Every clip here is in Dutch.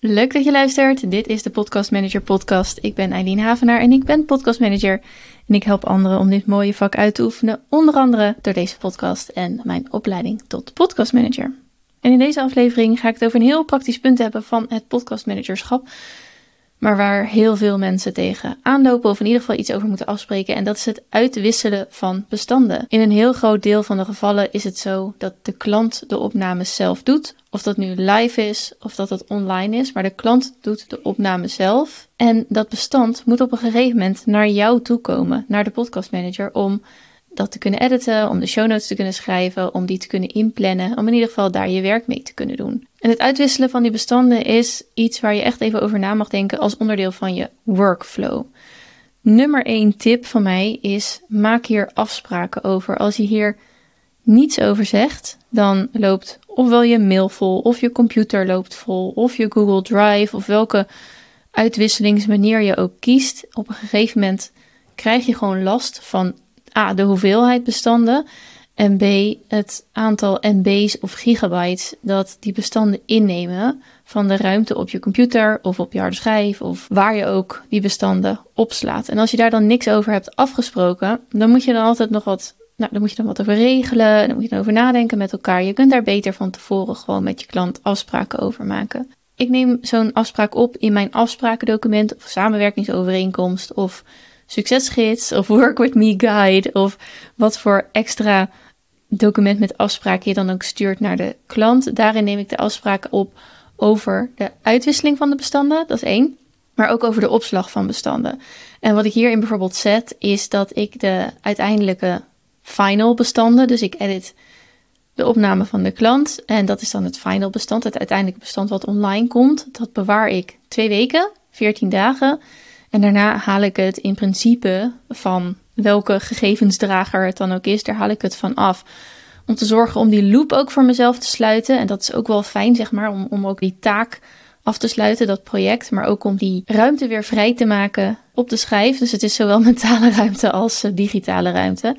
Leuk dat je luistert. Dit is de Podcast Manager Podcast. Ik ben Eileen Havenaar en ik ben Podcast Manager. En ik help anderen om dit mooie vak uit te oefenen, onder andere door deze podcast en mijn opleiding tot Podcast Manager. En in deze aflevering ga ik het over een heel praktisch punt hebben van het podcast managerschap maar waar heel veel mensen tegen aanlopen of in ieder geval iets over moeten afspreken. En dat is het uitwisselen van bestanden. In een heel groot deel van de gevallen is het zo dat de klant de opname zelf doet. Of dat nu live is of dat het online is, maar de klant doet de opname zelf. En dat bestand moet op een gegeven moment naar jou toe komen, naar de podcastmanager, om dat te kunnen editen, om de show notes te kunnen schrijven, om die te kunnen inplannen, om in ieder geval daar je werk mee te kunnen doen. En het uitwisselen van die bestanden is iets waar je echt even over na mag denken als onderdeel van je workflow. Nummer 1 tip van mij is: maak hier afspraken over. Als je hier niets over zegt, dan loopt ofwel je mail vol, of je computer loopt vol, of je Google Drive, of welke uitwisselingsmanier je ook kiest. Op een gegeven moment krijg je gewoon last van A, de hoeveelheid bestanden. En B, het aantal MB's of gigabytes dat die bestanden innemen van de ruimte op je computer of op je harde schijf of waar je ook die bestanden opslaat. En als je daar dan niks over hebt afgesproken, dan moet je dan altijd nog wat, nou, dan moet je dan wat over regelen, dan moet je dan over nadenken met elkaar. Je kunt daar beter van tevoren gewoon met je klant afspraken over maken. Ik neem zo'n afspraak op in mijn afsprakendocument of samenwerkingsovereenkomst of succesgids of work with me guide of wat voor extra document met afspraken je dan ook stuurt naar de klant. Daarin neem ik de afspraken op over de uitwisseling van de bestanden, dat is één, maar ook over de opslag van bestanden. En wat ik hierin bijvoorbeeld zet, is dat ik de uiteindelijke final bestanden, dus ik edit de opname van de klant en dat is dan het final bestand, het uiteindelijke bestand wat online komt. Dat bewaar ik twee weken, 14 dagen. En daarna haal ik het in principe van welke gegevensdrager het dan ook is, daar haal ik het van af. Om te zorgen om die loop ook voor mezelf te sluiten. En dat is ook wel fijn, zeg maar, om, om ook die taak af te sluiten, dat project. Maar ook om die ruimte weer vrij te maken op de schijf. Dus het is zowel mentale ruimte als eh, digitale ruimte.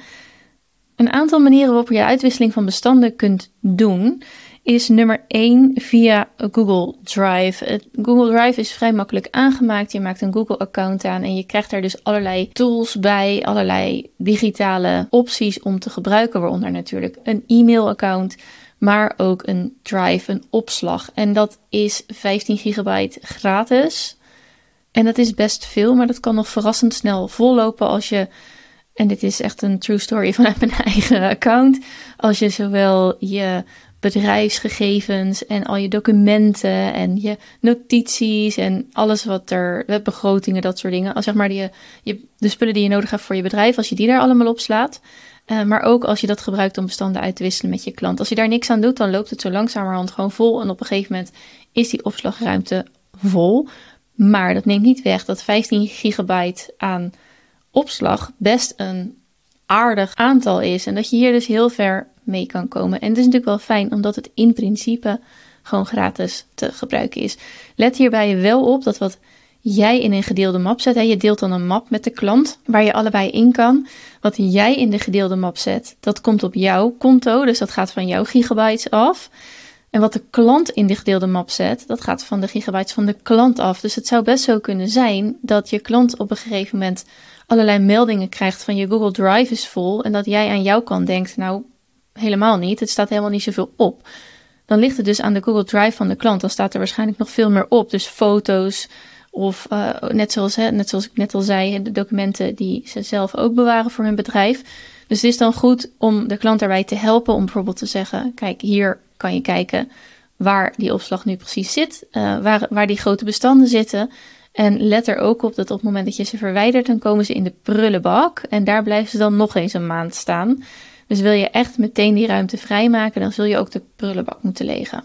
Een aantal manieren waarop je uitwisseling van bestanden kunt doen is nummer 1 via Google Drive. Google Drive is vrij makkelijk aangemaakt. Je maakt een Google-account aan en je krijgt daar dus allerlei tools bij, allerlei digitale opties om te gebruiken, waaronder natuurlijk een e-mail-account, maar ook een Drive, een opslag. En dat is 15 gigabyte gratis. En dat is best veel, maar dat kan nog verrassend snel vollopen als je en dit is echt een true story vanuit mijn eigen account. Als je zowel je bedrijfsgegevens en al je documenten en je notities en alles wat er, webbegrotingen, dat soort dingen. Als zeg maar die, je, de spullen die je nodig hebt voor je bedrijf, als je die daar allemaal op slaat. Uh, maar ook als je dat gebruikt om bestanden uit te wisselen met je klant. Als je daar niks aan doet, dan loopt het zo langzamerhand gewoon vol. En op een gegeven moment is die opslagruimte vol. Maar dat neemt niet weg dat 15 gigabyte aan opslag best een aardig aantal is. En dat je hier dus heel ver mee kan komen. En het is natuurlijk wel fijn omdat het in principe gewoon gratis te gebruiken is. Let hierbij wel op dat wat jij in een gedeelde map zet, hè, je deelt dan een map met de klant waar je allebei in kan. Wat jij in de gedeelde map zet, dat komt op jouw konto, dus dat gaat van jouw gigabytes af. En wat de klant in de gedeelde map zet, dat gaat van de gigabytes van de klant af. Dus het zou best zo kunnen zijn dat je klant op een gegeven moment allerlei meldingen krijgt van je Google Drive is vol en dat jij aan jouw kant denkt, nou helemaal niet, het staat helemaal niet zoveel op. Dan ligt het dus aan de Google Drive van de klant. Dan staat er waarschijnlijk nog veel meer op. Dus foto's of uh, net, zoals, hè, net zoals ik net al zei, de documenten die ze zelf ook bewaren voor hun bedrijf. Dus het is dan goed om de klant daarbij te helpen om bijvoorbeeld te zeggen, kijk hier kan je kijken waar die opslag nu precies zit, uh, waar, waar die grote bestanden zitten. En let er ook op dat op het moment dat je ze verwijdert, dan komen ze in de prullenbak. En daar blijven ze dan nog eens een maand staan. Dus wil je echt meteen die ruimte vrijmaken, dan zul je ook de prullenbak moeten legen.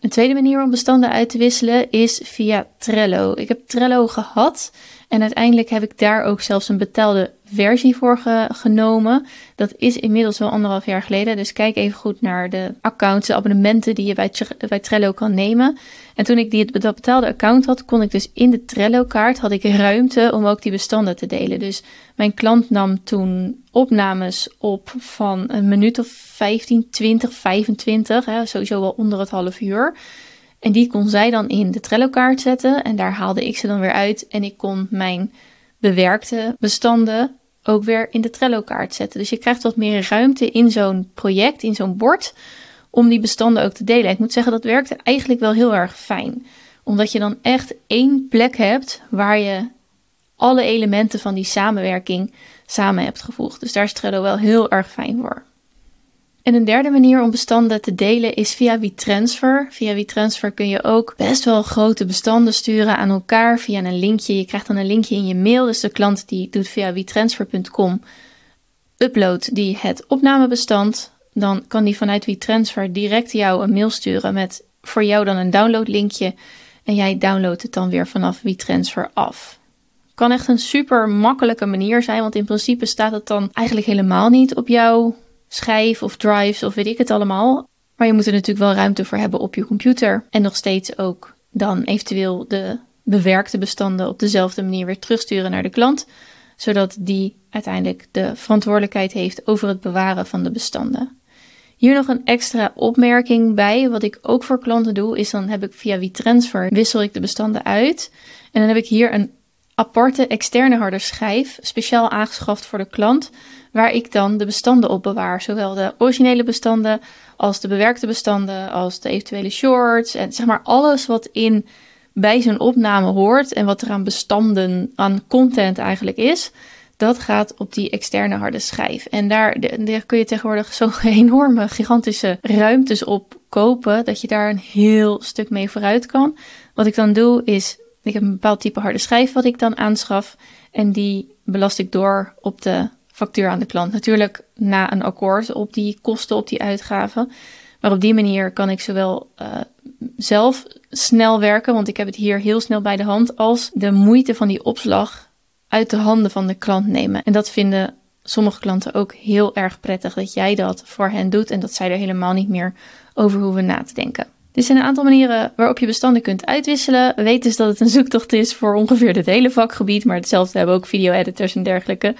Een tweede manier om bestanden uit te wisselen is via Trello. Ik heb Trello gehad en uiteindelijk heb ik daar ook zelfs een betaalde versie voor genomen. Dat is inmiddels wel anderhalf jaar geleden. Dus kijk even goed naar de accounts, de abonnementen die je bij, bij Trello kan nemen. En toen ik die, dat betaalde account had, kon ik dus in de Trello-kaart had ik ruimte om ook die bestanden te delen. Dus mijn klant nam toen opnames op van een minuut of 15, 20, 25, hè, sowieso wel onder het half uur. En die kon zij dan in de Trello-kaart zetten. En daar haalde ik ze dan weer uit. En ik kon mijn bewerkte bestanden ook weer in de Trello-kaart zetten. Dus je krijgt wat meer ruimte in zo'n project, in zo'n bord, om die bestanden ook te delen. Ik moet zeggen, dat werkte eigenlijk wel heel erg fijn. Omdat je dan echt één plek hebt waar je alle elementen van die samenwerking samen hebt gevoegd. Dus daar is Trello wel heel erg fijn voor. En een derde manier om bestanden te delen is via WeTransfer. Via WeTransfer kun je ook best wel grote bestanden sturen aan elkaar via een linkje. Je krijgt dan een linkje in je mail. Dus de klant die doet via WeTransfer.com upload die het opnamebestand. Dan kan die vanuit WeTransfer direct jou een mail sturen met voor jou dan een downloadlinkje. En jij downloadt het dan weer vanaf WeTransfer af. Kan echt een super makkelijke manier zijn, want in principe staat het dan eigenlijk helemaal niet op jouw schijf of drives of weet ik het allemaal. Maar je moet er natuurlijk wel ruimte voor hebben op je computer. En nog steeds ook dan eventueel de bewerkte bestanden op dezelfde manier weer terugsturen naar de klant. Zodat die uiteindelijk de verantwoordelijkheid heeft over het bewaren van de bestanden. Hier nog een extra opmerking bij. Wat ik ook voor klanten doe, is dan heb ik via WeTransfer wissel ik de bestanden uit. En dan heb ik hier een aparte externe harde schijf, speciaal aangeschaft voor de klant, waar ik dan de bestanden op bewaar. Zowel de originele bestanden als de bewerkte bestanden, als de eventuele shorts en zeg maar alles wat in bij zo'n opname hoort en wat er aan bestanden, aan content eigenlijk is. Dat gaat op die externe harde schijf. En daar, daar kun je tegenwoordig zo'n enorme, gigantische ruimtes op kopen. Dat je daar een heel stuk mee vooruit kan. Wat ik dan doe is ik heb een bepaald type harde schijf wat ik dan aanschaf. En die belast ik door op de factuur aan de klant. Natuurlijk na een akkoord op die kosten, op die uitgaven. Maar op die manier kan ik zowel uh, zelf snel werken, want ik heb het hier heel snel bij de hand, als de moeite van die opslag uit de handen van de klant nemen. En dat vinden sommige klanten ook heel erg prettig dat jij dat voor hen doet en dat zij er helemaal niet meer over hoeven na te denken. Dit zijn een aantal manieren waarop je bestanden kunt uitwisselen. Weet dus dat het een zoektocht is voor ongeveer het hele vakgebied, maar hetzelfde hebben ook video-editors en dergelijke.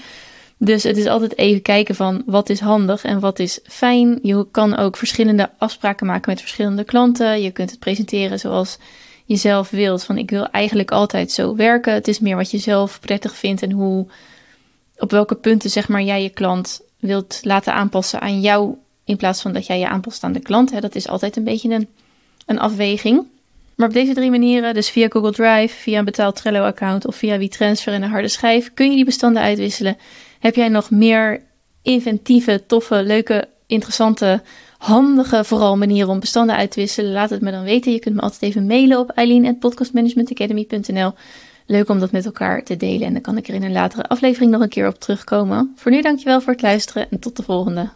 Dus het is altijd even kijken van wat is handig en wat is fijn. Je kan ook verschillende afspraken maken met verschillende klanten. Je kunt het presenteren zoals je zelf wilt. Van ik wil eigenlijk altijd zo werken. Het is meer wat je zelf prettig vindt en hoe, op welke punten zeg maar jij je klant wilt laten aanpassen aan jou. In plaats van dat jij je aanpast aan de klant. Dat is altijd een beetje een een afweging. Maar op deze drie manieren, dus via Google Drive, via een betaald Trello-account of via WeTransfer en een harde schijf, kun je die bestanden uitwisselen. Heb jij nog meer inventieve, toffe, leuke, interessante, handige vooral manieren om bestanden uit te wisselen? Laat het me dan weten. Je kunt me altijd even mailen op eileen.podcastmanagementacademy.nl Leuk om dat met elkaar te delen en dan kan ik er in een latere aflevering nog een keer op terugkomen. Voor nu dankjewel voor het luisteren en tot de volgende.